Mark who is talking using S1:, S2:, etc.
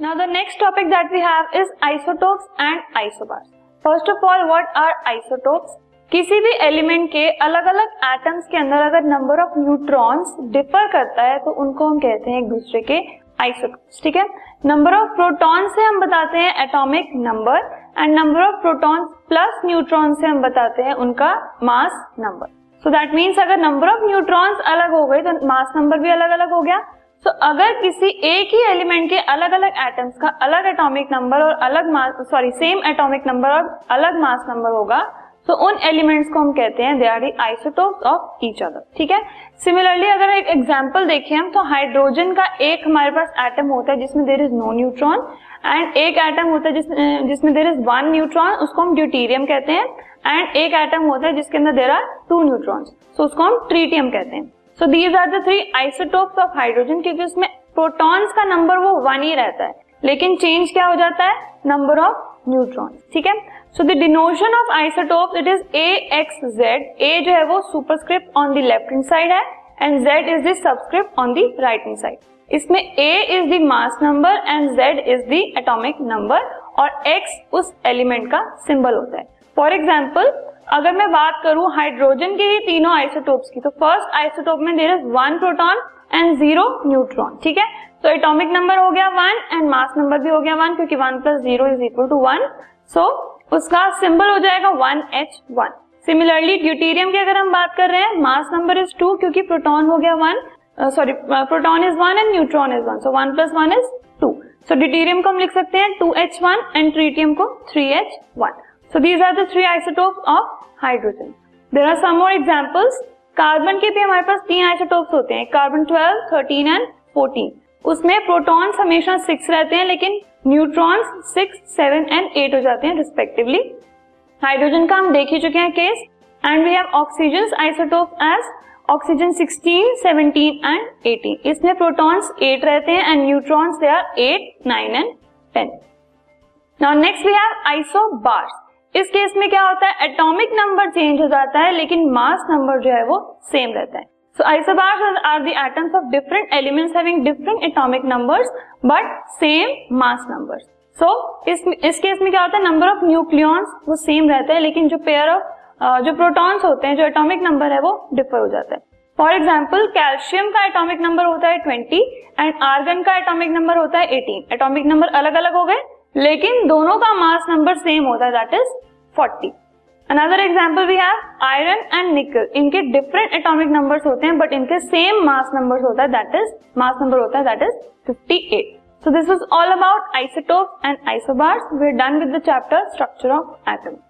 S1: Now the next topic that we have is isotopes and isobars. First of all, what are isotopes? किसी भी element के अलग अलग atoms के अंदर अगर नंबर ऑफ़ न्यूट्रॉन्स डिफर करता है तो उनको हम कहते हैं एक दूसरे के आइसोटोप्स ठीक है नंबर ऑफ़ प्रोटॉन से हम बताते हैं atomic number and number of proton plus neutron से हम बताते हैं उनका mass number so that means अगर नंबर ऑफ़ न्यूट्रॉन्स अलग हो गए तो मास नंबर भी अलग अलग हो गया तो अगर किसी एक ही एलिमेंट के अलग अलग एटम्स का अलग एटॉमिक नंबर और अलग mass sorry same atomic number और अलग मास नंबर होगा तो उन एलिमेंट्स को हम कहते हैं they are the isotopes of each other ठीक है? सिमिलरली अगर एक एग्जांपल देखें हम तो हाइड्रोजन का एक हमारे पास एटम होता है जिसमें there is no neutron and एक एटम होता है जिसमें जिसमें देर इज़ वन न्यूट्रॉन उसको हम ड्यूटीरियम कहते हैं एंड एक एटम होता है जिसके अंदर there are two neutrons so उसको हम ट्रीटियम कहते हैं. So these are the three isotopes of hydrogen क्योंकि उसमें प्रोटॉन्स का नंबर वो वन ही रहता है। लेकिन चेंज क्या हो जाता है? नंबर ऑफ़ न्यूट्रॉन ठीक है? So the denotation of isotope it is A X Z A जो है वो superscript on the left hand side है and Z is the subscript on the right hand side इसमें A is the mass number and Z is the atomic number और X उस element का symbol होता है। फॉर एग्ज़ाम्पल अगर मैं बात करूँ हाइड्रोजन के ही तीनों आइसोटोप्स की तो फ़र्स्ट आइसोटोप में there is one proton and zero neutron ठीक है? तो एटॉमिक नंबर हो गया वन एंड मास नंबर भी हो गया वन क्योंकि one plus zero is equal to one so उसका सिंबल हो जाएगा one H one similarly deuterium की अगर हम बात कर रहे हैं मास नंबर इज़ टू क्योंकि प्रोटॉन हो गया one sorry proton is one and neutron is one so one plus one is two so deuterium को हम लिख सकते हैं two H one and tritium को three H one so these are the three isotopes of hydrogen there are some more examples carbon के भी हमारे पास तीन आइसोटोप्स होते हैं. Carbon twelve thirteen and fourteen उसमें प्रोटॉन्स हमेशा सिक्स रहते हैं लेकिन neutrons six seven and eight हो जाते हैं रिस्पेक्टिवली हाइड्रोजन का हम देख ही चुके हैं case and we have oxygen isotope as oxygen 16, 17 and 18 इसमें प्रोटॉन्स 8 रहते हैं and neutrons they are 8, 9 and 10 now next we have isobars इस केस में क्या होता है? एटॉमिक नंबर चेंज हो जाता है, लेकिन मास नंबर जो है वो सेम रहता है। So isobars are the atoms of different elements having different atomic numbers but same mass numbers so इस इस केस में क्या होता है? नंबर ऑफ़ न्यूक्लियॉन्स वो सेम रहता है, लेकिन जो पेयर ऑफ़ जो प्रोटॉन्स होते हैं, जो एटॉमिक नंबर है, वो डिफर हो जाता है। फॉर एग्ज़ाम्पल कैल्शियम का एटॉमिक नंबर होता है 20 एंड आर्गन का एटॉमिक नंबर होता है 18 एटॉमिक नंबर अलग अलग हो गए लेकिन दोनों का मास नंबर सेम होता है that is 40 another example we have iron and nickel इनके डिफरेंट एटॉमिक नंबर्स होते हैं बट इनके सेम मास नंबर्स होता है दैट इज़ मास नंबर होता है that is 58 so this was all about isotope and isobars we are done with the chapter structure of atom.